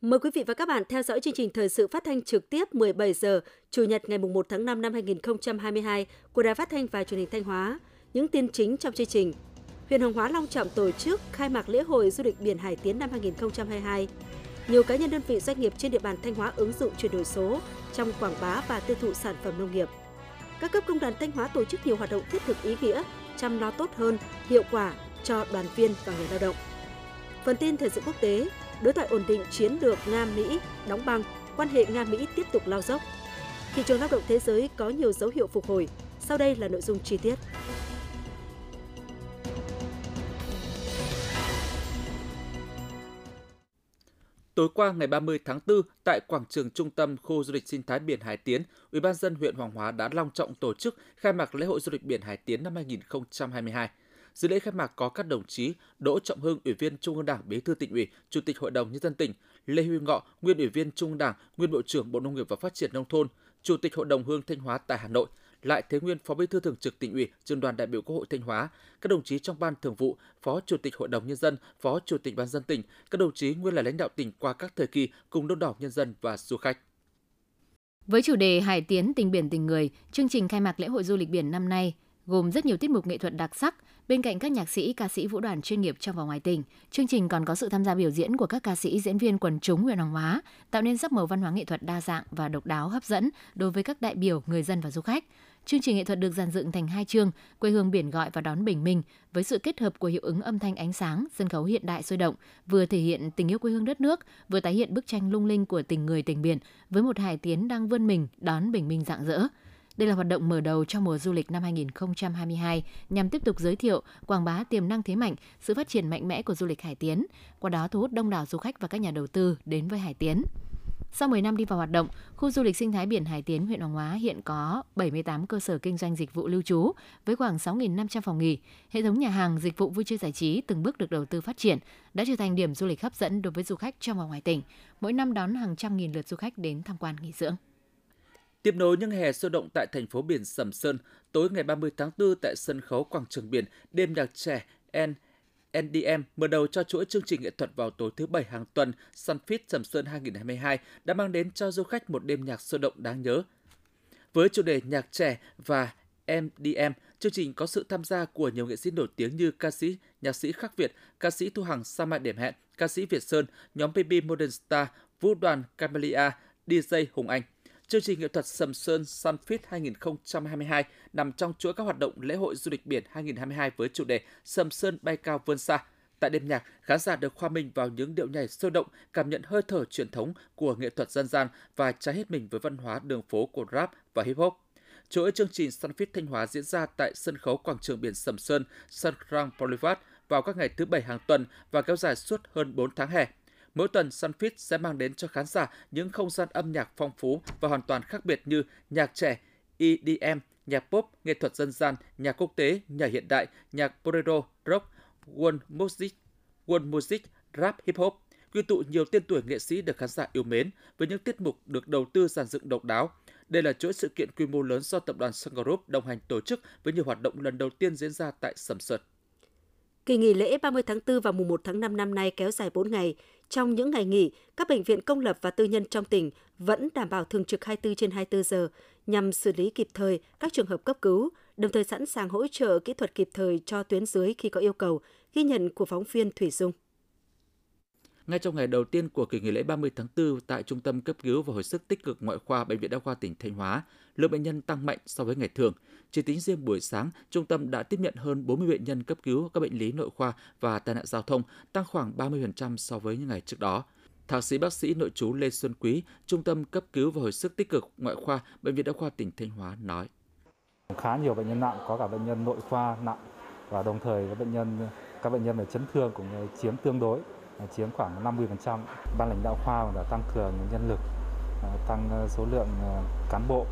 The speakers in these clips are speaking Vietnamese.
Mời quý vị và các bạn theo dõi chương trình thời sự phát thanh trực tiếp 17 giờ, Chủ nhật ngày 1 tháng 5 năm 2022 của Đài Phát thanh và Truyền hình Thanh Hóa. Những tin chính trong chương trình. Huyện Hoàng Hóa long trọng tổ chức khai mạc lễ hội du lịch biển Hải Tiến năm 2022. Nhiều cá nhân đơn vị doanh nghiệp trên địa bàn Thanh Hóa ứng dụng chuyển đổi số trong quảng bá và tiêu thụ sản phẩm nông nghiệp. Các cấp công đoàn Thanh Hóa tổ chức nhiều hoạt động thiết thực ý nghĩa, chăm lo tốt hơn, hiệu quả cho đoàn viên và người lao động. Phần tin thời sự quốc tế, đối thoại ổn định chiến lược Nga-Mỹ đóng băng, quan hệ Nga-Mỹ tiếp tục lao dốc. Thị trường lao động thế giới có nhiều dấu hiệu phục hồi. Sau đây là nội dung chi tiết. Tối qua ngày 30 tháng 4, tại quảng trường trung tâm khu du lịch sinh thái biển Hải Tiến, Ủy ban dân huyện Hoàng Hóa đã long trọng tổ chức khai mạc lễ hội du lịch biển Hải Tiến năm 2022. Dự lễ khai mạc có các đồng chí Đỗ Trọng Hưng, Ủy viên Trung ương Đảng, Bí thư tỉnh ủy, Chủ tịch Hội đồng nhân dân tỉnh, Lê Huy Ngọ, nguyên Ủy viên Trung ương Đảng, nguyên Bộ trưởng Bộ Nông nghiệp và Phát triển nông thôn, Chủ tịch Hội đồng Hương Thanh Hóa tại Hà Nội, lại Thế Nguyên, Phó Bí thư Thường trực Tỉnh ủy, Trường đoàn đại biểu Quốc hội Thanh Hóa, các đồng chí trong ban thường vụ, Phó Chủ tịch Hội đồng nhân dân, Phó Chủ tịch Ban dân tỉnh, các đồng chí nguyên là lãnh đạo tỉnh qua các thời kỳ cùng đông đảo nhân dân và du khách. Với chủ đề Hải Tiến tình biển tình người, chương trình khai mạc lễ hội du lịch biển năm nay gồm rất nhiều tiết mục nghệ thuật đặc sắc. Bên cạnh các nhạc sĩ, ca sĩ vũ đoàn chuyên nghiệp trong và ngoài tỉnh, chương trình còn có sự tham gia biểu diễn của các ca sĩ, diễn viên quần chúng huyện Hoàng Hóa, tạo nên sắc màu văn hóa nghệ thuật đa dạng và độc đáo hấp dẫn đối với các đại biểu, người dân và du khách. Chương trình nghệ thuật được dàn dựng thành hai chương, quê hương biển gọi và đón bình minh, với sự kết hợp của hiệu ứng âm thanh ánh sáng, sân khấu hiện đại sôi động, vừa thể hiện tình yêu quê hương đất nước, vừa tái hiện bức tranh lung linh của tình người tình biển với một hải tiến đang vươn mình đón bình minh rạng rỡ. Đây là hoạt động mở đầu cho mùa du lịch năm 2022 nhằm tiếp tục giới thiệu, quảng bá tiềm năng thế mạnh, sự phát triển mạnh mẽ của du lịch Hải Tiến, qua đó thu hút đông đảo du khách và các nhà đầu tư đến với Hải Tiến. Sau 10 năm đi vào hoạt động, khu du lịch sinh thái biển Hải Tiến, huyện Hoàng Hóa hiện có 78 cơ sở kinh doanh dịch vụ lưu trú với khoảng 6.500 phòng nghỉ. Hệ thống nhà hàng, dịch vụ vui chơi giải trí từng bước được đầu tư phát triển, đã trở thành điểm du lịch hấp dẫn đối với du khách trong và ngoài tỉnh. Mỗi năm đón hàng trăm nghìn lượt du khách đến tham quan nghỉ dưỡng. Tiếp nối những hè sôi động tại thành phố biển Sầm Sơn, tối ngày 30 tháng 4 tại sân khấu quảng trường biển, đêm nhạc trẻ N NDM mở đầu cho chuỗi chương trình nghệ thuật vào tối thứ Bảy hàng tuần Sunfit Sầm Sơn 2022 đã mang đến cho du khách một đêm nhạc sôi động đáng nhớ. Với chủ đề nhạc trẻ và MDM, chương trình có sự tham gia của nhiều nghệ sĩ nổi tiếng như ca sĩ, nhạc sĩ Khắc Việt, ca sĩ Thu Hằng Sa Mai Điểm Hẹn, ca sĩ Việt Sơn, nhóm Baby Modern Star, vũ đoàn Camelia, DJ Hùng Anh. Chương trình nghệ thuật Sầm Sơn Sunfit 2022 nằm trong chuỗi các hoạt động lễ hội du lịch biển 2022 với chủ đề Sầm Sơn bay cao vươn xa. Tại đêm nhạc, khán giả được khoa mình vào những điệu nhảy sôi động, cảm nhận hơi thở truyền thống của nghệ thuật dân gian và trái hết mình với văn hóa đường phố của rap và hip hop. Chuỗi chương trình Sunfit Thanh Hóa diễn ra tại sân khấu quảng trường biển Sầm Sơn, Sun Grand Boulevard vào các ngày thứ bảy hàng tuần và kéo dài suốt hơn 4 tháng hè. Mỗi tuần Sunfit sẽ mang đến cho khán giả những không gian âm nhạc phong phú và hoàn toàn khác biệt như nhạc trẻ, EDM, nhạc pop, nghệ thuật dân gian, nhạc quốc tế, nhạc hiện đại, nhạc bolero, rock, world music, world music, rap, hip hop, quy tụ nhiều tên tuổi nghệ sĩ được khán giả yêu mến với những tiết mục được đầu tư dàn dựng độc đáo. Đây là chuỗi sự kiện quy mô lớn do tập đoàn Sun Group đồng hành tổ chức với nhiều hoạt động lần đầu tiên diễn ra tại Sầm Sơn. Kỳ nghỉ lễ 30 tháng 4 và mùng 1 tháng 5 năm nay kéo dài 4 ngày. Trong những ngày nghỉ, các bệnh viện công lập và tư nhân trong tỉnh vẫn đảm bảo thường trực 24 trên 24 giờ nhằm xử lý kịp thời các trường hợp cấp cứu, đồng thời sẵn sàng hỗ trợ kỹ thuật kịp thời cho tuyến dưới khi có yêu cầu, ghi nhận của phóng viên Thủy Dung. Ngay trong ngày đầu tiên của kỳ nghỉ lễ 30 tháng 4 tại Trung tâm cấp cứu và hồi sức tích cực ngoại khoa Bệnh viện Đa khoa tỉnh Thanh Hóa, lượng bệnh nhân tăng mạnh so với ngày thường. Chỉ tính riêng buổi sáng, trung tâm đã tiếp nhận hơn 40 bệnh nhân cấp cứu các bệnh lý nội khoa và tai nạn giao thông, tăng khoảng 30% so với những ngày trước đó. Thạc sĩ bác sĩ nội trú Lê Xuân Quý, Trung tâm cấp cứu và hồi sức tích cực ngoại khoa Bệnh viện Đa khoa tỉnh Thanh Hóa nói. Khá nhiều bệnh nhân nặng, có cả bệnh nhân nội khoa nặng và đồng thời các bệnh nhân các bệnh nhân về chấn thương cũng chiếm tương đối chiếm khoảng 50%. Ban lãnh đạo khoa đã tăng cường nhân lực, à, tăng ờ, số lượng ờ, cán bộ,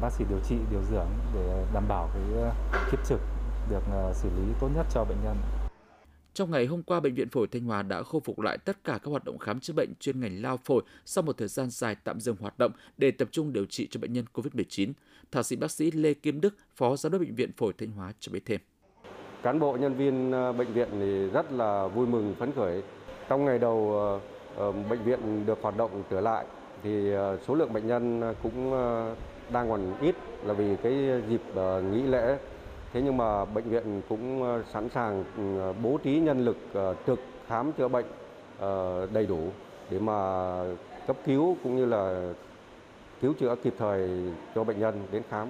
bác sĩ điều trị, điều dưỡng để đảm bảo cái kiếp trực được xử lý tốt nhất cho bệnh nhân. Trong ngày hôm qua, Bệnh viện Phổi Thanh Hóa đã khôi phục lại tất cả các hoạt động khám chữa bệnh chuyên ngành lao phổi sau một thời gian dài tạm dừng hoạt động để tập trung điều trị cho bệnh nhân COVID-19. Thạc sĩ bác sĩ Lê Kim Đức, Phó Giám đốc Bệnh viện Phổi Thanh Hóa cho biết thêm. Cán bộ nhân viên bệnh viện thì rất là vui mừng phấn khởi. Trong ngày đầu ờ, ờ, bệnh viện được hoạt động trở lại thì ờ, số lượng bệnh nhân cũng đang còn ít là vì cái dịp nghỉ lễ Thế nhưng mà bệnh viện cũng sẵn sàng ừ, bố trí nhân lực trực khám chữa bệnh đầy đủ để mà cấp cứu cũng như là cứu chữa kịp thời cho bệnh nhân đến khám.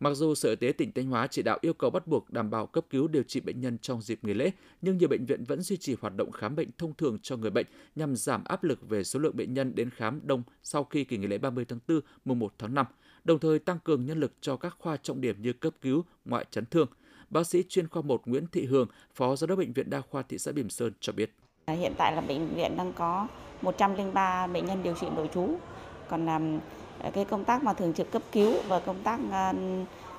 Mặc dù Sở Y tế tỉnh Thanh Hóa chỉ đạo yêu cầu bắt buộc đảm bảo cấp cứu điều trị bệnh nhân trong dịp nghỉ lễ, nhưng nhiều bệnh viện vẫn duy trì hoạt động khám bệnh thông thường cho người bệnh nhằm giảm áp lực về số lượng bệnh nhân đến khám đông sau khi kỳ nghỉ lễ 30 tháng 4, mùng 1 tháng 5 đồng thời tăng cường nhân lực cho các khoa trọng điểm như cấp cứu, ngoại chấn thương. Bác sĩ chuyên khoa 1 Nguyễn Thị Hường, Phó Giám đốc Bệnh viện Đa khoa thị xã Bỉm Sơn cho biết. À, hiện tại là bệnh viện đang có 103 bệnh nhân điều trị nội trú. Còn à, Ờ, cái công tác mà thường trực cấp cứu và công tác ờ,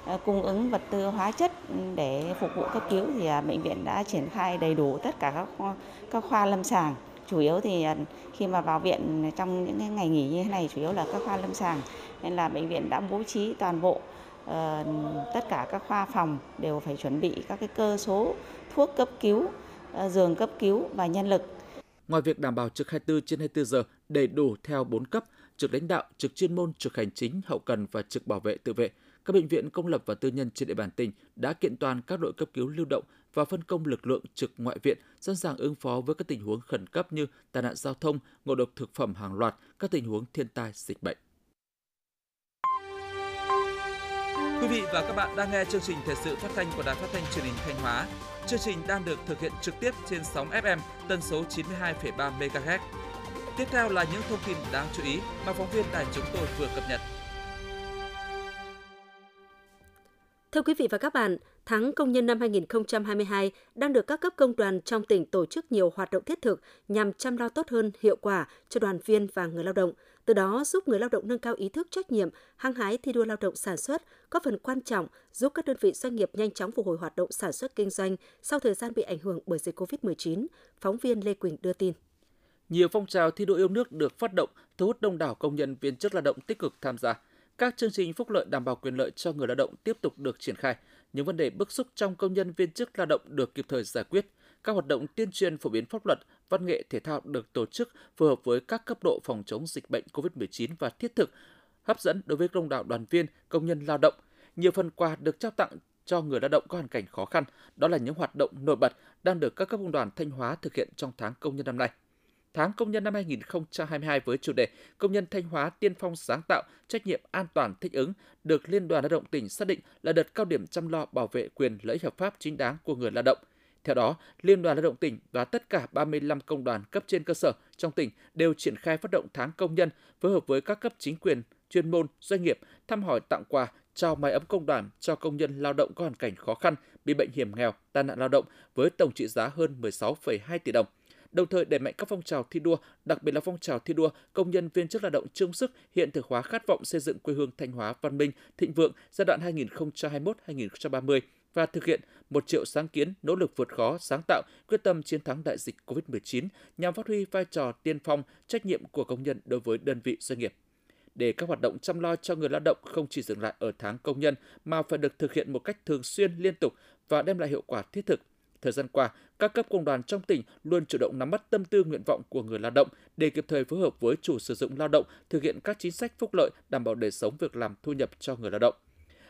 ờ, cung ứng vật tư hóa chất để phục vụ cấp cứu thì à, bệnh viện đã triển khai đầy đủ tất cả các khoa, các khoa lâm sàng chủ yếu thì à, khi mà vào viện trong những ngày nghỉ như thế này chủ yếu là các khoa lâm sàng nên là bệnh viện đã bố trí toàn bộ uh, tất cả các khoa phòng đều phải chuẩn bị các cái cơ số thuốc cấp cứu, giường cấp cứu và nhân lực. Ngoài việc đảm bảo trực 24 trên 24 giờ đầy đủ theo 4 cấp, trực lãnh đạo, trực chuyên môn, trực hành chính, hậu cần và trực bảo vệ tự vệ, các bệnh viện công lập và tư nhân trên địa bàn tỉnh đã kiện toàn các đội cấp cứu lưu động và phân công lực lượng trực ngoại viện sẵn sàng ứng phó với các tình huống khẩn cấp như tai nạn giao thông, ngộ độc thực phẩm hàng loạt, các tình huống thiên tai, dịch bệnh. Quý vị và các bạn đang nghe chương trình thời sự phát thanh của Đài Phát thanh Truyền hình Thanh Hóa. Chương trình đang được thực hiện trực tiếp trên sóng FM tần số 92,3 MHz. Tiếp theo là những thông tin đáng chú ý mà phóng viên đài chúng tôi vừa cập nhật. Thưa quý vị và các bạn, tháng công nhân năm 2022 đang được các cấp công đoàn trong tỉnh tổ chức nhiều hoạt động thiết thực nhằm chăm lo tốt hơn hiệu quả cho đoàn viên và người lao động, từ đó giúp người lao động nâng cao ý thức trách nhiệm, hăng hái thi đua lao động sản xuất, có phần quan trọng giúp các đơn vị doanh nghiệp nhanh chóng phục hồi hoạt động sản xuất kinh doanh sau thời gian bị ảnh hưởng bởi dịch COVID-19, phóng viên Lê Quỳnh đưa tin. Nhiều phong trào thi đua yêu nước được phát động, thu hút đông đảo công nhân viên chức lao động tích cực tham gia. Các chương trình phúc lợi đảm bảo quyền lợi cho người lao động tiếp tục được triển khai. Những vấn đề bức xúc trong công nhân viên chức lao động được kịp thời giải quyết. Các hoạt động tuyên truyền phổ biến pháp luật, văn nghệ thể thao được tổ chức phù hợp với các cấp độ phòng chống dịch bệnh COVID-19 và thiết thực, hấp dẫn đối với đông đảo đoàn viên, công nhân lao động. Nhiều phần quà được trao tặng cho người lao động có hoàn cảnh khó khăn. Đó là những hoạt động nổi bật đang được các cấp công đoàn Thanh Hóa thực hiện trong tháng công nhân năm nay tháng công nhân năm 2022 với chủ đề Công nhân Thanh Hóa tiên phong sáng tạo, trách nhiệm an toàn thích ứng được Liên đoàn Lao động tỉnh xác định là đợt cao điểm chăm lo bảo vệ quyền lợi ích hợp pháp chính đáng của người lao động. Theo đó, Liên đoàn Lao động tỉnh và tất cả 35 công đoàn cấp trên cơ sở trong tỉnh đều triển khai phát động tháng công nhân phối hợp với các cấp chính quyền, chuyên môn, doanh nghiệp thăm hỏi tặng quà, trao máy ấm công đoàn cho công nhân lao động có hoàn cảnh khó khăn, bị bệnh hiểm nghèo, tai nạn lao động với tổng trị giá hơn 16,2 tỷ đồng đồng thời đẩy mạnh các phong trào thi đua, đặc biệt là phong trào thi đua công nhân viên chức lao động chung sức hiện thực hóa khát vọng xây dựng quê hương Thanh Hóa văn minh, thịnh vượng giai đoạn 2021-2030 và thực hiện một triệu sáng kiến nỗ lực vượt khó, sáng tạo, quyết tâm chiến thắng đại dịch COVID-19 nhằm phát huy vai trò tiên phong, trách nhiệm của công nhân đối với đơn vị doanh nghiệp. Để các hoạt động chăm lo cho người lao động không chỉ dừng lại ở tháng công nhân mà phải được thực hiện một cách thường xuyên liên tục và đem lại hiệu quả thiết thực Thời gian qua, các cấp công đoàn trong tỉnh luôn chủ động nắm bắt tâm tư nguyện vọng của người lao động để kịp thời phối hợp với chủ sử dụng lao động thực hiện các chính sách phúc lợi đảm bảo đời sống việc làm thu nhập cho người lao động.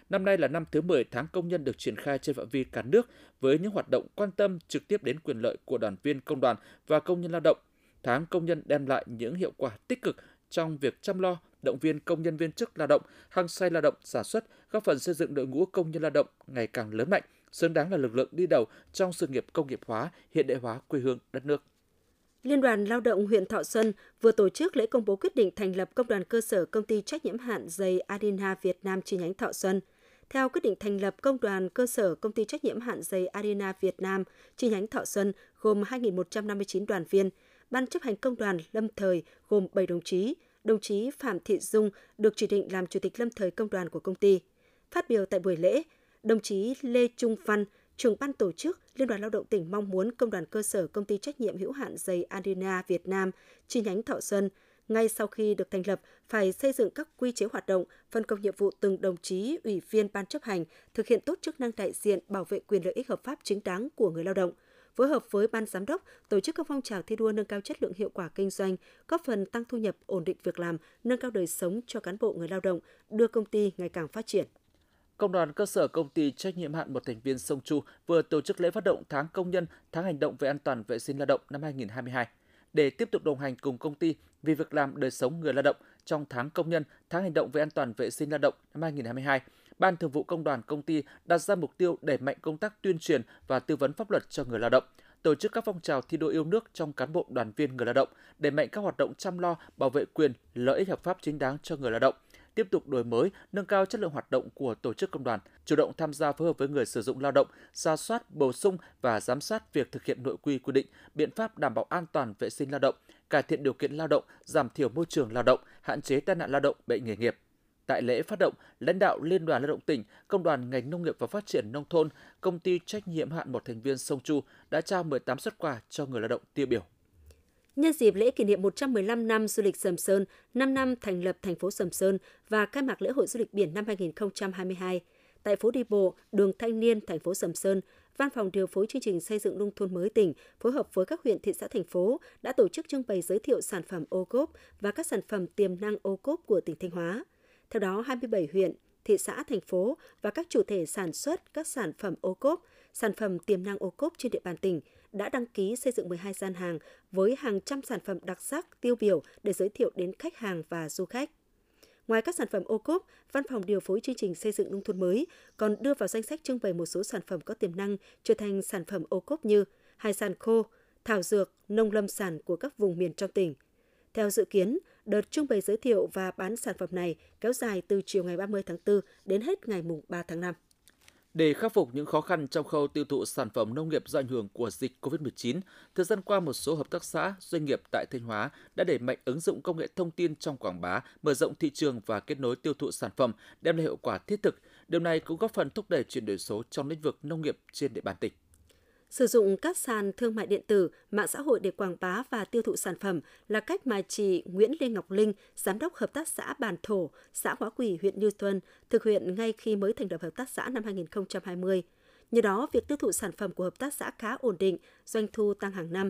Năm nay là năm thứ 10 tháng công nhân được triển khai trên phạm vi cả nước với những hoạt động quan tâm trực tiếp đến quyền lợi của đoàn viên công đoàn và công nhân lao động. Tháng công nhân đem lại những hiệu quả tích cực trong việc chăm lo, động viên công nhân viên chức lao động, hăng say lao động sản xuất, góp phần xây dựng đội ngũ công nhân lao động ngày càng lớn mạnh, xứng đáng là lực lượng đi đầu trong sự nghiệp công nghiệp hóa, hiện đại hóa quê hương đất nước. Liên đoàn Lao động huyện Thọ Xuân vừa tổ chức lễ công bố quyết định thành lập công đoàn cơ sở công ty trách nhiệm hạn giày Adina Việt Nam chi nhánh Thọ Xuân. Theo quyết định thành lập công đoàn cơ sở công ty trách nhiệm hạn giày Arena Việt Nam chi nhánh Thọ Xuân gồm 2.159 đoàn viên, ban chấp hành công đoàn lâm thời gồm 7 đồng chí, đồng chí Phạm Thị Dung được chỉ định làm chủ tịch lâm thời công đoàn của công ty. Phát biểu tại buổi lễ, đồng chí Lê Trung Văn, trưởng ban tổ chức Liên đoàn Lao động tỉnh mong muốn Công đoàn cơ sở Công ty trách nhiệm hữu hạn giày Adina Việt Nam chi nhánh Thọ Xuân ngay sau khi được thành lập phải xây dựng các quy chế hoạt động, phân công nhiệm vụ từng đồng chí, ủy viên ban chấp hành thực hiện tốt chức năng đại diện bảo vệ quyền lợi ích hợp pháp chính đáng của người lao động phối hợp với ban giám đốc tổ chức các phong trào thi đua nâng cao chất lượng hiệu quả kinh doanh, góp phần tăng thu nhập, ổn định việc làm, nâng cao đời sống cho cán bộ người lao động, đưa công ty ngày càng phát triển. Công đoàn cơ sở công ty trách nhiệm hạn một thành viên Sông Chu vừa tổ chức lễ phát động tháng công nhân, tháng hành động về an toàn vệ sinh lao động năm 2022 để tiếp tục đồng hành cùng công ty vì việc làm đời sống người lao động trong tháng công nhân, tháng hành động về an toàn vệ sinh lao động năm 2022. Ban Thường vụ Công đoàn công ty đặt ra mục tiêu đẩy mạnh công tác tuyên truyền và tư vấn pháp luật cho người lao động, tổ chức các phong trào thi đua yêu nước trong cán bộ đoàn viên người lao động, đẩy mạnh các hoạt động chăm lo bảo vệ quyền, lợi ích hợp pháp chính đáng cho người lao động, tiếp tục đổi mới, nâng cao chất lượng hoạt động của tổ chức công đoàn, chủ động tham gia phối hợp với người sử dụng lao động, ra soát, bổ sung và giám sát việc thực hiện nội quy quy định, biện pháp đảm bảo an toàn vệ sinh lao động, cải thiện điều kiện lao động, giảm thiểu môi trường lao động, hạn chế tai nạn lao động, bệnh nghề nghiệp. Tại lễ phát động, lãnh đạo Liên đoàn Lao động tỉnh, Công đoàn ngành nông nghiệp và phát triển nông thôn, công ty trách nhiệm hạn một thành viên Sông Chu đã trao 18 xuất quà cho người lao động tiêu biểu. Nhân dịp lễ kỷ niệm 115 năm du lịch Sầm Sơn, 5 năm thành lập thành phố Sầm Sơn và khai mạc lễ hội du lịch biển năm 2022, tại phố đi bộ đường Thanh Niên, thành phố Sầm Sơn, Văn phòng điều phối chương trình xây dựng nông thôn mới tỉnh phối hợp với các huyện thị xã thành phố đã tổ chức trưng bày giới thiệu sản phẩm ô cốp và các sản phẩm tiềm năng ô cốp của tỉnh Thanh Hóa. Theo đó, 27 huyện, thị xã, thành phố và các chủ thể sản xuất các sản phẩm ô cốp, sản phẩm tiềm năng ô cốp trên địa bàn tỉnh đã đăng ký xây dựng 12 gian hàng với hàng trăm sản phẩm đặc sắc, tiêu biểu để giới thiệu đến khách hàng và du khách. Ngoài các sản phẩm ô cốp, Văn phòng điều phối chương trình xây dựng nông thôn mới còn đưa vào danh sách trưng bày một số sản phẩm có tiềm năng trở thành sản phẩm ô cốp như hải sản khô, thảo dược, nông lâm sản của các vùng miền trong tỉnh. Theo dự kiến, đợt trưng bày giới thiệu và bán sản phẩm này kéo dài từ chiều ngày 30 tháng 4 đến hết ngày mùng 3 tháng 5. Để khắc phục những khó khăn trong khâu tiêu thụ sản phẩm nông nghiệp do ảnh hưởng của dịch COVID-19, thời gian qua một số hợp tác xã, doanh nghiệp tại Thanh Hóa đã đẩy mạnh ứng dụng công nghệ thông tin trong quảng bá, mở rộng thị trường và kết nối tiêu thụ sản phẩm, đem lại hiệu quả thiết thực. Điều này cũng góp phần thúc đẩy chuyển đổi số trong lĩnh vực nông nghiệp trên địa bàn tỉnh. Sử dụng các sàn thương mại điện tử, mạng xã hội để quảng bá và tiêu thụ sản phẩm là cách mà chị Nguyễn Lê Ngọc Linh, giám đốc hợp tác xã Bàn Thổ, xã Hóa Quỳ, huyện Như Xuân, thực hiện ngay khi mới thành lập hợp tác xã năm 2020. Nhờ đó, việc tiêu thụ sản phẩm của hợp tác xã khá ổn định, doanh thu tăng hàng năm.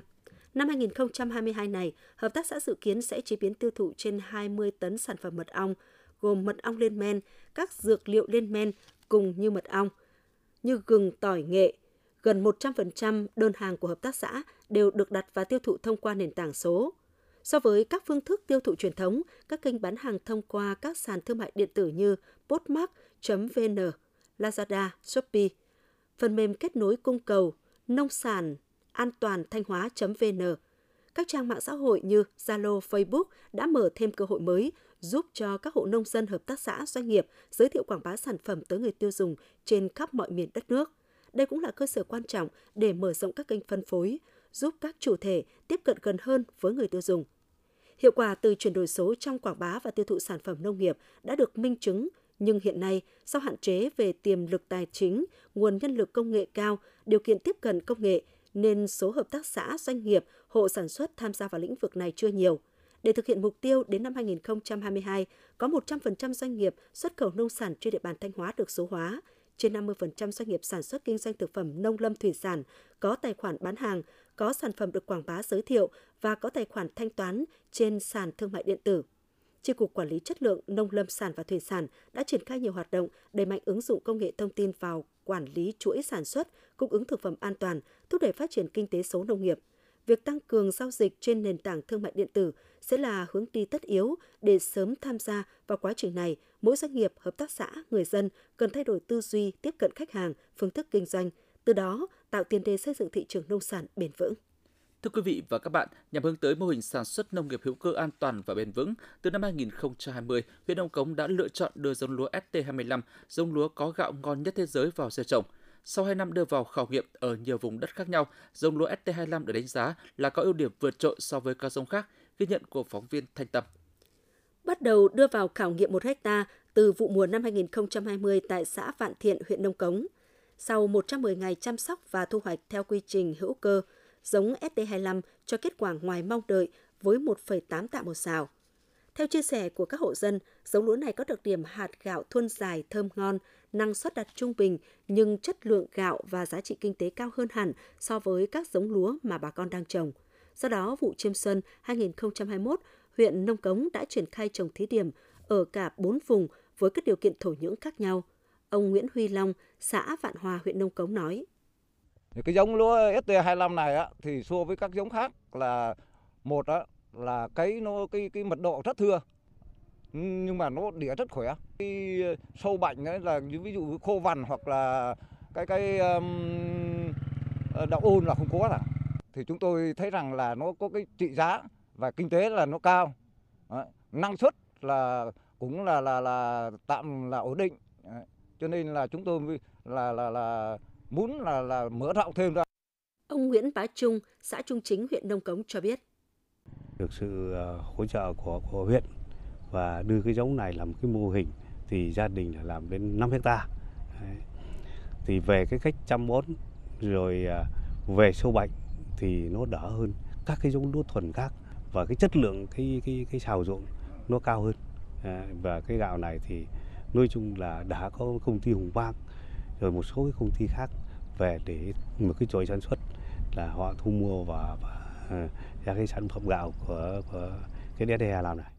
Năm 2022 này, hợp tác xã dự kiến sẽ chế biến tiêu thụ trên 20 tấn sản phẩm mật ong, gồm mật ong lên men, các dược liệu lên men cùng như mật ong, như gừng, tỏi, nghệ, gần 100% đơn hàng của hợp tác xã đều được đặt và tiêu thụ thông qua nền tảng số. So với các phương thức tiêu thụ truyền thống, các kênh bán hàng thông qua các sàn thương mại điện tử như postmark.vn, Lazada, Shopee, phần mềm kết nối cung cầu, nông sản an toàn thanh hóa.vn, các trang mạng xã hội như Zalo, Facebook đã mở thêm cơ hội mới giúp cho các hộ nông dân, hợp tác xã, doanh nghiệp giới thiệu quảng bá sản phẩm tới người tiêu dùng trên khắp mọi miền đất nước. Đây cũng là cơ sở quan trọng để mở rộng các kênh phân phối, giúp các chủ thể tiếp cận gần hơn với người tiêu dùng. Hiệu quả từ chuyển đổi số trong quảng bá và tiêu thụ sản phẩm nông nghiệp đã được minh chứng, nhưng hiện nay, do hạn chế về tiềm lực tài chính, nguồn nhân lực công nghệ cao, điều kiện tiếp cận công nghệ, nên số hợp tác xã, doanh nghiệp, hộ sản xuất tham gia vào lĩnh vực này chưa nhiều. Để thực hiện mục tiêu đến năm 2022, có 100% doanh nghiệp xuất khẩu nông sản trên địa bàn Thanh Hóa được số hóa, trên 50% doanh nghiệp sản xuất kinh doanh thực phẩm nông lâm thủy sản có tài khoản bán hàng, có sản phẩm được quảng bá giới thiệu và có tài khoản thanh toán trên sàn thương mại điện tử. Chi cục Quản lý chất lượng nông lâm sản và thủy sản đã triển khai nhiều hoạt động đẩy mạnh ứng dụng công nghệ thông tin vào quản lý chuỗi sản xuất, cung ứng thực phẩm an toàn, thúc đẩy phát triển kinh tế số nông nghiệp. Việc tăng cường giao dịch trên nền tảng thương mại điện tử sẽ là hướng đi tất yếu để sớm tham gia vào quá trình này. Mỗi doanh nghiệp, hợp tác xã, người dân cần thay đổi tư duy, tiếp cận khách hàng, phương thức kinh doanh, từ đó tạo tiền đề xây dựng thị trường nông sản bền vững. Thưa quý vị và các bạn, nhằm hướng tới mô hình sản xuất nông nghiệp hữu cơ an toàn và bền vững, từ năm 2020, huyện Đông Cống đã lựa chọn đưa giống lúa ST25, giống lúa có gạo ngon nhất thế giới vào gieo trồng. Sau 2 năm đưa vào khảo nghiệm ở nhiều vùng đất khác nhau, giống lúa ST25 được đánh giá là có ưu điểm vượt trội so với các giống khác, ghi nhận của phóng viên Thanh Tâm. Bắt đầu đưa vào khảo nghiệm 1 hecta từ vụ mùa năm 2020 tại xã Vạn Thiện, huyện Nông Cống. Sau 110 ngày chăm sóc và thu hoạch theo quy trình hữu cơ, giống ST25 cho kết quả ngoài mong đợi với 1,8 tạ một xào. Theo chia sẻ của các hộ dân, giống lúa này có đặc điểm hạt gạo thuôn dài, thơm ngon, năng suất đạt trung bình nhưng chất lượng gạo và giá trị kinh tế cao hơn hẳn so với các giống lúa mà bà con đang trồng. Do đó, vụ chiêm xuân 2021, huyện Nông Cống đã triển khai trồng thí điểm ở cả 4 vùng với các điều kiện thổ nhưỡng khác nhau. Ông Nguyễn Huy Long, xã Vạn Hòa, huyện Nông Cống nói. Cái giống lúa ST25 này á, thì so với các giống khác là một á, là cái nó cái cái mật độ rất thưa nhưng mà nó đĩa rất khỏe cái sâu bệnh ấy là ví dụ khô vằn hoặc là cái cái um, đậu ôn là không có là thì chúng tôi thấy rằng là nó có cái trị giá và kinh tế là nó cao Đấy. năng suất là cũng là là là tạm là ổn định Đấy. cho nên là chúng tôi là là là muốn là là mở rộng thêm ra ông Nguyễn Bá Trung xã Trung Chính huyện Nông Cống cho biết được sự hỗ trợ của của huyện và đưa cái giống này làm cái mô hình thì gia đình là làm đến 5 hecta. Thì về cái cách chăm bón rồi à, về sâu bệnh thì nó đỡ hơn. Các cái giống lúa thuần khác và cái chất lượng cái cái cái xào ruộng nó cao hơn. Và cái gạo này thì nói chung là đã có công ty Hùng Vang rồi một số cái công ty khác về để một cái chuỗi sản xuất là họ thu mua và, và à, ra cái sản phẩm gạo của, của cái DSD làm này.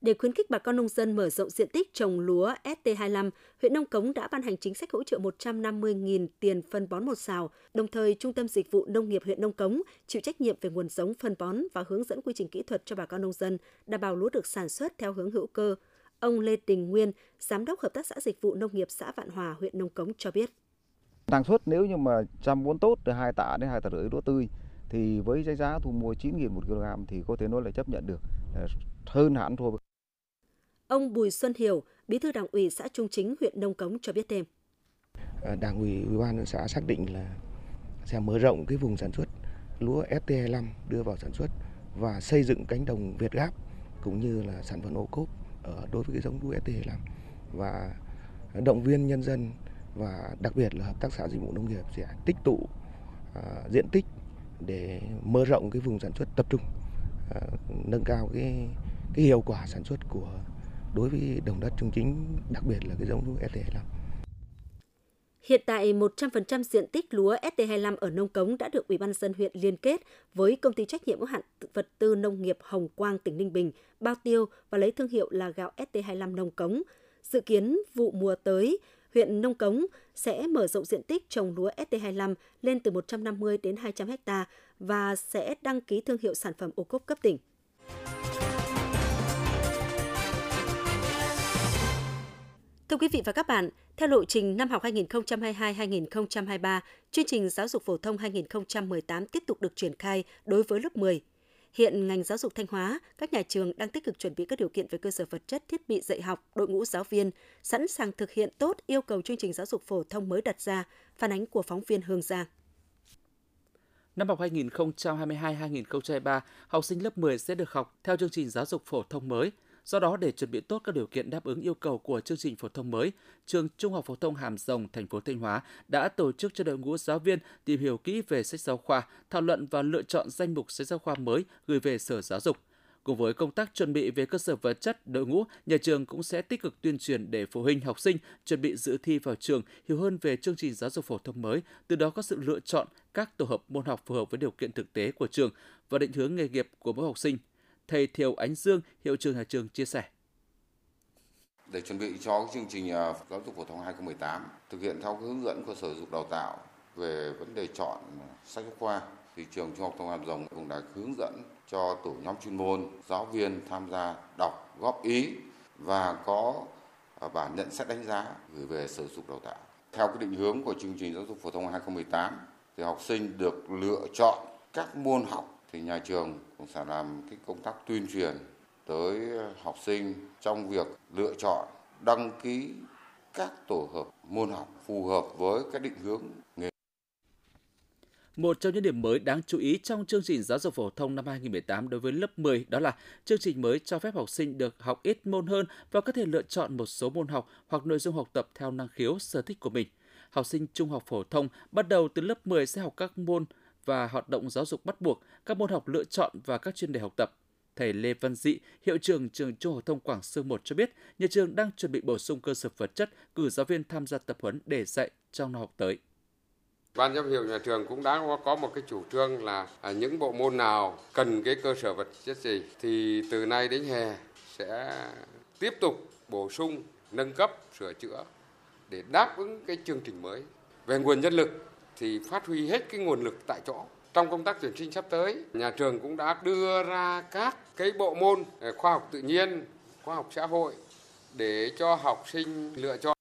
Để khuyến khích bà con nông dân mở rộng diện tích trồng lúa ST25, huyện Nông Cống đã ban hành chính sách hỗ trợ 150.000 tiền phân bón một xào. Đồng thời, Trung tâm Dịch vụ Nông nghiệp huyện Nông Cống chịu trách nhiệm về nguồn giống phân bón và hướng dẫn quy trình kỹ thuật cho bà con nông dân, đảm bảo lúa được sản xuất theo hướng hữu cơ. Ông Lê Đình Nguyên, Giám đốc Hợp tác xã Dịch vụ Nông nghiệp xã Vạn Hòa, huyện Nông Cống cho biết. Năng suất nếu như mà chăm bón tốt từ 2 tạ đến 2 tạ rưỡi lúa tươi thì với giá thu mua 9.000 một kg thì có thể nói là chấp nhận được hơn hẳn thôi. Ông Bùi Xuân Hiểu, Bí thư Đảng ủy xã Trung Chính, huyện Nông Cống cho biết thêm. Ờ, Đảng ủy Ủy ban xã xác định là sẽ mở rộng cái vùng sản xuất lúa ST25 đưa vào sản xuất và xây dựng cánh đồng Việt Gáp cũng như là sản phẩm ô cốp ở đối với cái giống lúa ST25 và động viên nhân dân và đặc biệt là hợp tác xã dịch vụ nông nghiệp sẽ tích tụ à, diện tích để mở rộng cái vùng sản xuất tập trung à, nâng cao cái cái hiệu quả sản xuất của đối với đồng đất trung chính đặc biệt là cái giống lúa ST25. Hiện tại 100% diện tích lúa ST25 ở Nông Cống đã được Ủy ban dân huyện liên kết với công ty trách nhiệm hữu hạn vật tư nông nghiệp Hồng Quang tỉnh Ninh Bình bao tiêu và lấy thương hiệu là gạo ST25 Nông Cống. Dự kiến vụ mùa tới, huyện Nông Cống sẽ mở rộng diện tích trồng lúa ST25 lên từ 150 đến 200 ha và sẽ đăng ký thương hiệu sản phẩm ô cốp cấp tỉnh. Thưa quý vị và các bạn, theo lộ trình năm học 2022-2023, chương trình giáo dục phổ thông 2018 tiếp tục được triển khai đối với lớp 10. Hiện ngành giáo dục Thanh Hóa, các nhà trường đang tích cực chuẩn bị các điều kiện về cơ sở vật chất, thiết bị dạy học, đội ngũ giáo viên, sẵn sàng thực hiện tốt yêu cầu chương trình giáo dục phổ thông mới đặt ra, phản ánh của phóng viên Hương Giang. Năm học 2022-2023, học sinh lớp 10 sẽ được học theo chương trình giáo dục phổ thông mới – Do đó, để chuẩn bị tốt các điều kiện đáp ứng yêu cầu của chương trình phổ thông mới, trường Trung học phổ thông Hàm Rồng, thành phố Thanh Hóa đã tổ chức cho đội ngũ giáo viên tìm hiểu kỹ về sách giáo khoa, thảo luận và lựa chọn danh mục sách giáo khoa mới gửi về Sở Giáo dục. Cùng với công tác chuẩn bị về cơ sở vật chất, đội ngũ, nhà trường cũng sẽ tích cực tuyên truyền để phụ huynh học sinh chuẩn bị dự thi vào trường, hiểu hơn về chương trình giáo dục phổ thông mới, từ đó có sự lựa chọn các tổ hợp môn học phù hợp với điều kiện thực tế của trường và định hướng nghề nghiệp của mỗi học sinh – thầy Thiều Ánh Dương, hiệu trưởng nhà trường chia sẻ. Để chuẩn bị cho chương trình à, giáo dục phổ thông 2018 thực hiện theo hướng dẫn của Sở Giáo dục Đào tạo về vấn đề chọn sách giáo khoa thì trường Trung học thông Hàm Rồng cũng đã hướng dẫn cho tổ nhóm chuyên môn, giáo viên tham gia đọc, góp ý và có à, bản nhận xét đánh giá gửi về Sở Giáo dục Đào tạo. Theo cái định hướng của chương trình giáo dục phổ thông 2018 thì học sinh được lựa chọn các môn học thì nhà trường cũng sẽ làm cái công tác tuyên truyền tới học sinh trong việc lựa chọn, đăng ký các tổ hợp môn học phù hợp với các định hướng nghề. Một trong những điểm mới đáng chú ý trong chương trình giáo dục phổ thông năm 2018 đối với lớp 10 đó là chương trình mới cho phép học sinh được học ít môn hơn và có thể lựa chọn một số môn học hoặc nội dung học tập theo năng khiếu sở thích của mình. học sinh trung học phổ thông bắt đầu từ lớp 10 sẽ học các môn và hoạt động giáo dục bắt buộc, các môn học lựa chọn và các chuyên đề học tập. Thầy Lê Văn Dị, hiệu trưởng trường Trung học thông Quảng Sương 1 cho biết, nhà trường đang chuẩn bị bổ sung cơ sở vật chất, cử giáo viên tham gia tập huấn để dạy trong năm học tới. Ban giám hiệu nhà trường cũng đã có một cái chủ trương là à, những bộ môn nào cần cái cơ sở vật chất gì thì từ nay đến hè sẽ tiếp tục bổ sung, nâng cấp, sửa chữa để đáp ứng cái chương trình mới. Về nguồn nhân lực thì phát huy hết cái nguồn lực tại chỗ. Trong công tác tuyển sinh sắp tới, nhà trường cũng đã đưa ra các cái bộ môn à, khoa học tự nhiên, khoa học xã hội để cho học sinh lựa chọn.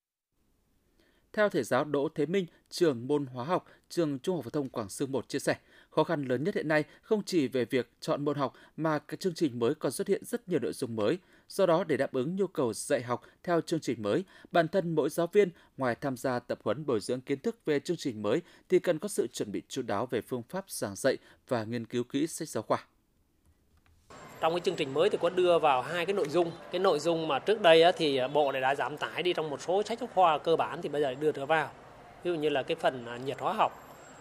Theo thầy giáo Đỗ Thế Minh, trường môn hóa học, trường Trung học phổ thông Quảng Sương 1 chia sẻ, khó khăn lớn nhất hiện nay không chỉ về việc chọn môn học mà các chương trình mới còn xuất hiện rất nhiều nội dung mới. Do đó, để đáp ứng nhu cầu dạy học theo chương trình mới, bản thân mỗi giáo viên ngoài tham gia tập huấn bồi dưỡng kiến thức về chương trình mới thì cần có sự chuẩn bị chú đáo về phương pháp giảng dạy và nghiên cứu kỹ sách giáo khoa. Trong cái chương trình mới thì có đưa vào hai cái nội dung. Cái nội dung mà trước đây thì bộ này đã giảm tải đi trong một số sách giáo khoa cơ bản thì bây giờ đưa trở vào. Ví dụ như là cái phần à, nhiệt hóa học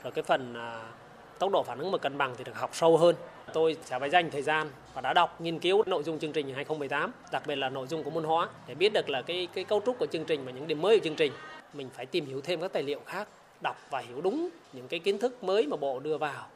rồi cái phần à, tốc độ phản ứng và cân bằng thì được học sâu hơn tôi sẽ phải dành thời gian và đã đọc nghiên cứu nội dung chương trình 2018 đặc biệt là nội dung của môn hóa để biết được là cái cái cấu trúc của chương trình và những điểm mới của chương trình. Mình phải tìm hiểu thêm các tài liệu khác đọc và hiểu đúng những cái kiến thức mới mà bộ đưa vào.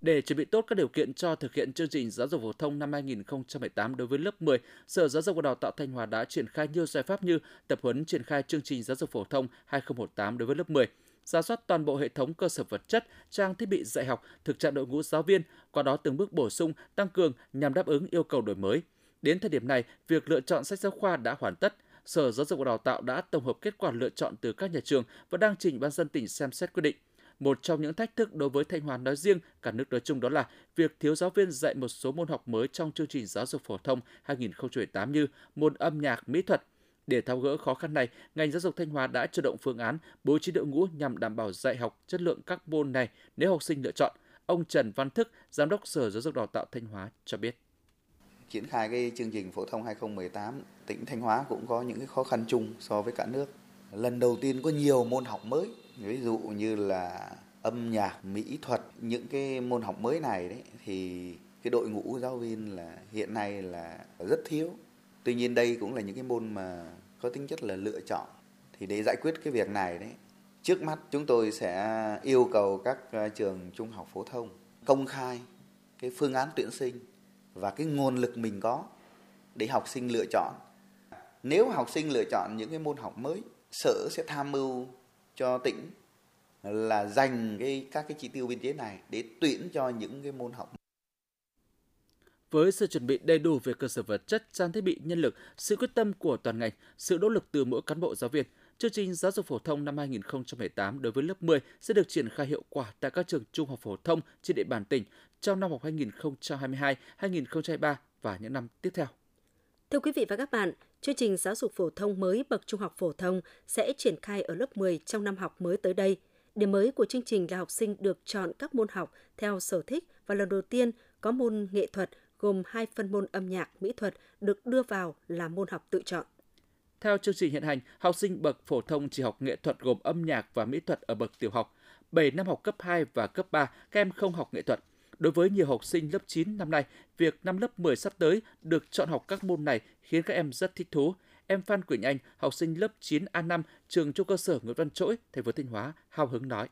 Để chuẩn bị tốt các điều kiện cho thực hiện chương trình giáo dục phổ thông năm 2018 đối với lớp 10, Sở Giáo dục và Đào tạo Thanh Hóa đã triển khai nhiều giải pháp như tập huấn triển khai chương trình giáo dục phổ thông 2018 đối với lớp 10, ra soát toàn bộ hệ thống cơ sở vật chất, trang thiết bị dạy học, thực trạng đội ngũ giáo viên, qua đó từng bước bổ sung, tăng cường nhằm đáp ứng yêu cầu đổi mới. Đến thời điểm này, việc lựa chọn sách giáo khoa đã hoàn tất. Sở Giáo dục và Đào tạo đã tổng hợp kết quả lựa chọn từ các nhà trường và đang trình ban dân tỉnh xem xét quyết định. Một trong những thách thức đối với Thanh Hóa nói riêng, cả nước nói chung đó là việc thiếu giáo viên dạy một số môn học mới trong chương trình giáo dục phổ thông 2018 như môn âm nhạc, mỹ thuật. Để tháo gỡ khó khăn này, ngành giáo dục Thanh Hóa đã chủ động phương án bố trí đội ngũ nhằm đảm bảo dạy học chất lượng các môn này nếu học sinh lựa chọn. Ông Trần Văn Thức, Giám đốc Sở Giáo dục Đào tạo Thanh Hóa cho biết triển khai cái chương trình phổ thông 2018, tỉnh Thanh Hóa cũng có những cái khó khăn chung so với cả nước. Lần đầu tiên có nhiều môn học mới ví dụ như là âm nhạc mỹ thuật những cái môn học mới này đấy thì cái đội ngũ giáo viên là hiện nay là rất thiếu tuy nhiên đây cũng là những cái môn mà có tính chất là lựa chọn. Thì để giải quyết cái việc này đấy, trước mắt chúng tôi sẽ yêu cầu các à, trường trung học phổ thông công khai cái phương án tuyển sinh và cái nguồn lực mình có để học sinh lựa chọn. Nếu học sinh lựa chọn những cái môn học mới, sở sẽ tham mưu cho tỉnh là dành cái, các cái chỉ tiêu biên chế này để tuyển cho những cái môn học với sự chuẩn bị đầy đủ về cơ sở vật chất, trang thiết bị, nhân lực, sự quyết tâm của toàn ngành, sự nỗ lực từ mỗi cán bộ giáo viên, chương trình giáo dục phổ thông năm 2018 đối với lớp 10 sẽ được triển khai hiệu quả tại các trường trung học phổ thông trên địa bàn tỉnh trong năm học 2022-2023 và những năm tiếp theo. Thưa quý vị và các bạn, chương trình giáo dục phổ thông mới bậc trung học phổ thông sẽ triển khai ở lớp 10 trong năm học mới tới đây. Điểm mới của chương trình là học sinh được chọn các môn học theo sở thích và lần đầu tiên có môn nghệ thuật gồm hai phân môn âm nhạc, mỹ thuật được đưa vào là môn học tự chọn. Theo chương trình hiện hành, học sinh bậc phổ thông chỉ học nghệ thuật gồm âm nhạc và mỹ thuật ở bậc tiểu học. 7 năm học cấp 2 và cấp 3, các em không học nghệ thuật. Đối với nhiều học sinh lớp 9 năm nay, việc năm lớp 10 sắp tới được chọn học các môn này khiến các em rất thích thú. Em Phan Quỳnh Anh, học sinh lớp 9A5, trường trung cơ sở Nguyễn Văn Trỗi, thành phố Thanh Hóa, hào hứng nói.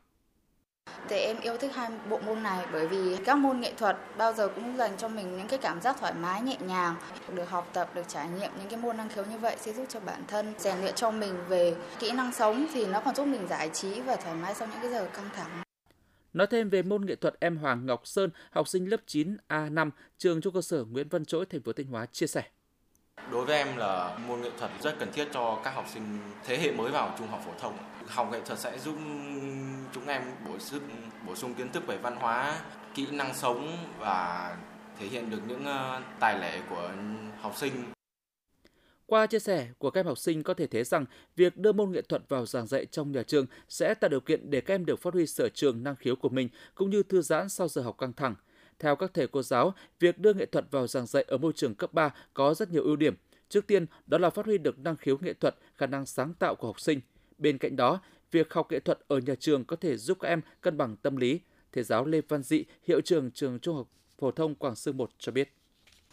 Thì em yêu thích hai bộ môn này bởi vì các môn nghệ thuật bao giờ cũng dành cho mình những cái cảm giác thoải mái nhẹ nhàng, được học tập, được trải nghiệm những cái môn năng khiếu như vậy sẽ giúp cho bản thân rèn luyện cho mình về kỹ năng sống thì nó còn giúp mình giải trí và thoải mái sau những cái giờ căng thẳng. Nói thêm về môn nghệ thuật, em Hoàng Ngọc Sơn, học sinh lớp 9A5, trường trung cơ sở Nguyễn Văn Trỗi, thành phố Thanh Hóa chia sẻ. Đối với em là môn nghệ thuật rất cần thiết cho các học sinh thế hệ mới vào trung học phổ thông. Học nghệ thuật sẽ giúp chúng em bổ sung bổ sung kiến thức về văn hóa, kỹ năng sống và thể hiện được những ờ, tài lẻ của học sinh qua chia sẻ của các em học sinh có thể thấy rằng việc đưa môn nghệ thuật vào giảng dạy trong nhà trường sẽ tạo điều kiện để các em được phát huy sở trường năng khiếu của mình cũng như thư giãn sau giờ học căng thẳng. Theo các thầy cô giáo, việc đưa nghệ thuật vào giảng dạy ở môi trường cấp 3 có rất nhiều ưu điểm. Trước tiên, đó là phát huy được năng khiếu nghệ thuật, khả năng sáng tạo của học sinh. Bên cạnh đó, việc học nghệ thuật ở nhà trường có thể giúp các em cân bằng tâm lý. Thầy giáo Lê Văn Dị, hiệu trưởng trường Trung học phổ thông Quảng Sương 1 cho biết.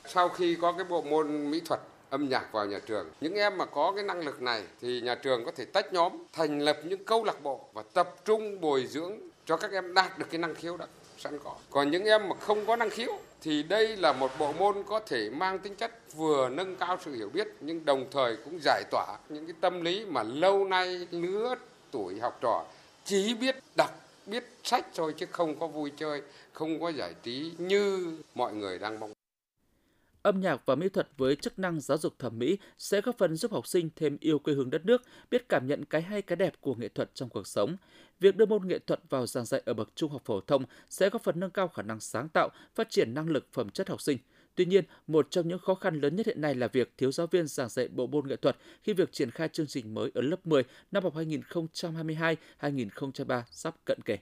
Sau khi có cái bộ môn mỹ thuật âm nhạc vào nhà trường. Những em mà có cái năng lực này thì nhà trường có thể tách nhóm, thành lập những câu lạc bộ và tập trung bồi dưỡng cho các em đạt được cái năng khiếu đó sẵn có. Còn những em mà không có năng khiếu thì đây là một bộ môn có thể mang tính chất vừa nâng cao sự hiểu biết nhưng đồng thời cũng giải tỏa những cái tâm lý mà lâu nay lứa tuổi học trò chỉ biết đọc biết sách thôi chứ không có vui chơi, không có giải trí như mọi người đang mong. Âm nhạc và mỹ thuật với chức năng giáo dục thẩm mỹ sẽ góp phần giúp học sinh thêm yêu quê hương đất nước, biết cảm nhận cái hay cái đẹp của nghệ thuật trong cuộc sống. Việc đưa môn nghệ thuật vào giảng dạy ở bậc trung học phổ thông sẽ góp phần nâng cao khả năng sáng tạo, phát triển năng lực phẩm chất học sinh. Tuy nhiên, một trong những khó khăn lớn nhất hiện nay là việc thiếu giáo viên giảng dạy bộ môn nghệ thuật khi việc triển khai chương trình mới ở lớp 10 năm học 2022-2023 sắp cận kề.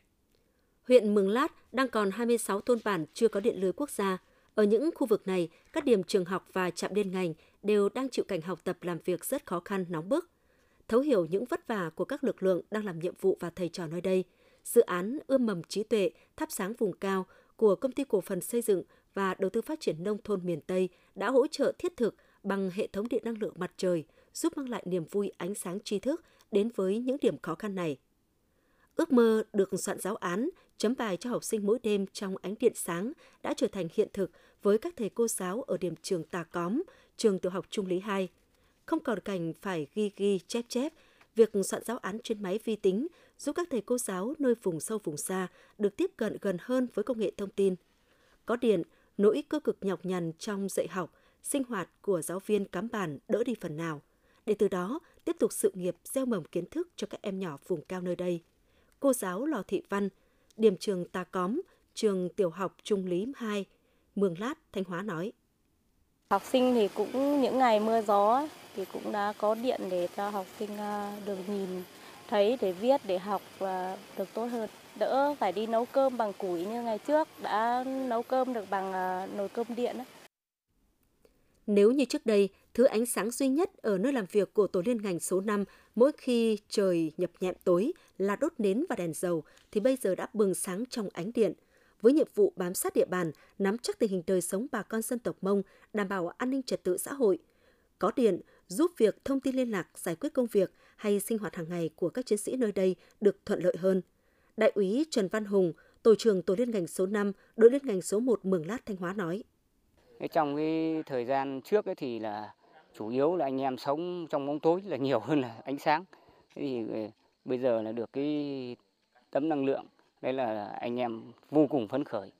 Huyện Mường Lát đang còn 26 thôn bản chưa có điện lưới quốc gia. Ở những khu vực này, các điểm trường học và trạm liên ngành đều đang chịu cảnh học tập làm việc rất khó khăn, nóng bức. Thấu hiểu những vất vả của các lực lượng đang làm nhiệm vụ và thầy trò nơi đây, dự án ươm mầm trí tuệ thắp sáng vùng cao của Công ty Cổ phần Xây dựng và Đầu tư Phát triển Nông thôn miền Tây đã hỗ trợ thiết thực bằng hệ thống điện năng lượng mặt trời, giúp mang lại niềm vui ánh sáng tri thức đến với những điểm khó khăn này. Ước mơ được soạn giáo án, chấm bài cho học sinh mỗi đêm trong ánh điện sáng đã trở thành hiện thực với các thầy cô giáo ở điểm trường Tà Cóm, trường tiểu học Trung Lý 2. Không còn cảnh phải ghi ghi chép chép, việc soạn giáo án trên máy vi tính giúp các thầy cô giáo nơi vùng sâu vùng xa được tiếp cận gần hơn với công nghệ thông tin. Có điện, nỗi cơ cực nhọc nhằn trong dạy học, sinh hoạt của giáo viên cắm bàn đỡ đi phần nào, để từ đó tiếp tục sự nghiệp gieo mầm kiến thức cho các em nhỏ vùng cao nơi đây. Cô giáo Lò Thị Văn, điểm trường Tà Cóm, trường tiểu học Trung Lý 2, Mường Lát, Thanh Hóa nói. Học sinh thì cũng những ngày mưa gió thì cũng đã có điện để cho học sinh à, được nhìn thấy để viết để học và được tốt hơn đỡ phải đi nấu cơm bằng củi như ngày trước đã nấu cơm được bằng à, nồi cơm điện Nếu như trước đây, thứ ánh sáng duy nhất ở nơi làm việc của tổ liên ngành số 5 mỗi khi trời nhập nhẹm tối là đốt nến và đèn dầu thì bây giờ đã bừng sáng trong ánh điện. Với nhiệm vụ bám sát địa bàn, nắm chắc tình hình đời sống bà con dân tộc Mông, đảm bảo an ninh trật tự xã hội. Có điện giúp việc thông tin liên lạc, giải quyết công việc hay sinh hoạt hàng ngày của các chiến sĩ nơi đây được thuận lợi hơn. Đại úy Trần Văn Hùng, tổ trưởng tổ liên ngành số 5, đội liên ngành số 1 Mường Lát Thanh Hóa nói. Trong cái thời gian trước ấy thì là chủ yếu là anh em sống trong bóng tối là nhiều hơn là ánh sáng. Thế thì ờ, bây giờ là được cái tấm năng lượng, đấy là anh em vô cùng phấn khởi.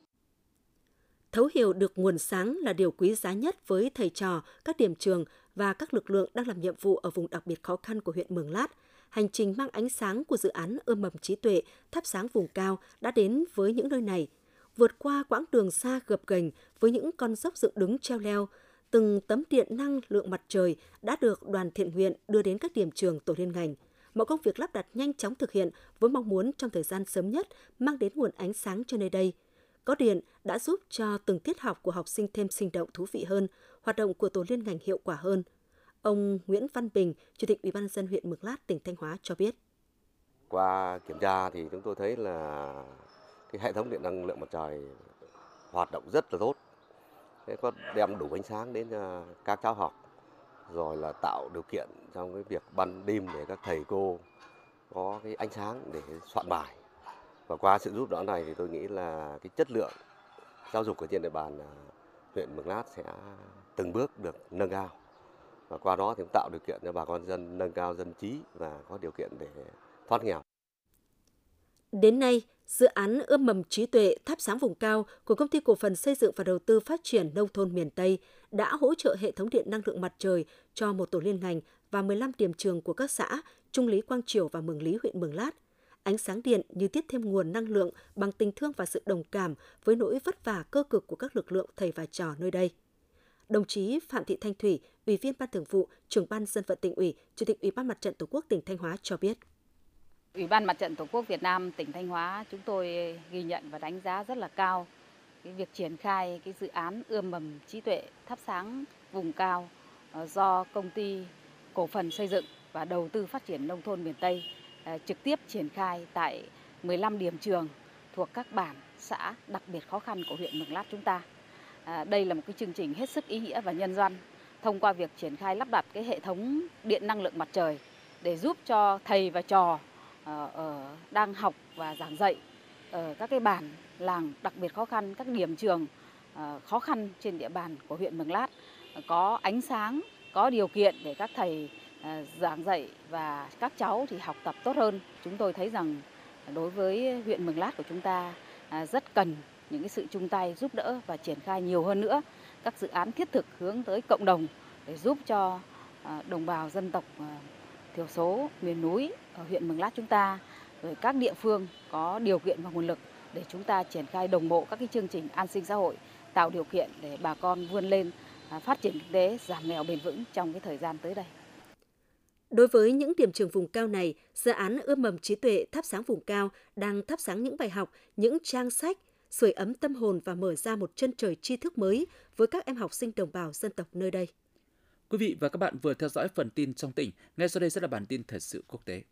Thấu hiểu được nguồn sáng là điều quý giá nhất với thầy trò, các điểm trường và các lực lượng đang làm nhiệm vụ ở vùng đặc biệt khó khăn của huyện Mường Lát. Hành trình mang ánh sáng của dự án ươm mầm trí tuệ, thắp sáng vùng cao đã đến với những nơi này. Vượt qua quãng đường xa gập ghềnh với những con dốc dựng đứng treo leo, từng tấm điện năng lượng mặt trời đã được đoàn thiện nguyện đưa đến các điểm trường tổ liên ngành. Mọi công việc lắp đặt nhanh chóng thực hiện với mong muốn trong thời gian sớm nhất mang đến nguồn ánh sáng cho nơi đây. Có điện đã giúp cho từng tiết học của học sinh thêm sinh động thú vị hơn, hoạt động của tổ liên ngành hiệu quả hơn. Ông Nguyễn Văn Bình, Chủ tịch Ủy ban dân huyện Mường Lát, tỉnh Thanh Hóa cho biết. Qua kiểm tra thì chúng tôi thấy là cái hệ thống điện năng lượng mặt trời hoạt động rất là tốt. Thế có đem đủ ánh sáng đến à, các cháu học rồi là tạo điều kiện trong cái việc ban đêm để các thầy cô có cái ánh sáng để soạn bài. Và qua sự giúp đỡ này thì tôi nghĩ là cái chất lượng giáo dục ở trên địa bàn à, huyện Mường Lát sẽ từng bước được nâng cao và qua đó thì cũng tạo điều kiện cho bà con dân nâng cao dân trí và có điều kiện để thoát nghèo. Đến nay, dự án ươm mầm trí tuệ thắp sáng vùng cao của công ty cổ phần xây dựng và đầu tư phát triển nông thôn miền Tây đã hỗ trợ hệ thống điện năng lượng mặt trời cho một tổ liên ngành và 15 điểm trường của các xã Trung Lý Quang Triều và Mường Lý huyện Mường Lát. Ánh sáng điện như tiếp thêm nguồn năng lượng bằng tình thương và sự đồng cảm với nỗi vất vả cơ cực của các lực lượng thầy và trò nơi đây. Đồng chí Phạm Thị Thanh Thủy, Ủy viên Ban Thường vụ, Trưởng ban Dân vận tỉnh ủy, Chủ tịch Ủy ban Mặt trận Tổ quốc tỉnh Thanh Hóa cho biết. Ủy ban Mặt trận Tổ quốc Việt Nam tỉnh Thanh Hóa chúng tôi ghi nhận và đánh giá rất là cao cái việc triển khai cái dự án ươm mầm trí tuệ thắp sáng vùng cao ờ, do công ty cổ phần xây dựng và đầu tư phát triển nông thôn miền Tây ờ, trực tiếp triển khai tại 15 điểm trường thuộc các bản xã đặc biệt khó khăn của huyện Mường Lát chúng ta. À, đây là một cái chương trình hết sức ý nghĩa và nhân văn thông qua việc triển khai lắp đặt cái hệ thống điện năng lượng mặt trời để giúp cho thầy và trò ờ, ở đang học và giảng dạy ở các cái bản làng đặc biệt khó khăn, các điểm trường ờ, khó khăn trên địa bàn của huyện Mường Lát có ánh sáng, có điều kiện để các thầy ờ, giảng dạy và các cháu thì học tập tốt hơn. Chúng tôi thấy rằng đối với huyện Mường Lát của chúng ta rất cần những cái sự chung tay giúp đỡ và triển khai nhiều hơn nữa các dự án thiết thực hướng tới cộng đồng để giúp cho à, đồng bào dân tộc à, thiểu số miền núi ở huyện Mường Lát chúng ta rồi các địa phương có điều kiện và nguồn lực để chúng ta triển khai đồng bộ các cái chương trình an sinh xã hội tạo điều kiện để bà con vươn lên à, phát triển kinh tế giảm nghèo bền vững trong cái thời gian tới đây. Đối với những điểm trường vùng cao này, dự án ươm mầm trí tuệ thắp sáng vùng cao đang thắp sáng những bài học, những trang sách, sưởi ấm tâm hồn và mở ra một chân trời tri thức mới với các em học sinh đồng bào dân tộc nơi đây. Quý vị và các bạn vừa theo dõi phần tin trong tỉnh, ngay sau đây sẽ là bản tin thời sự quốc tế.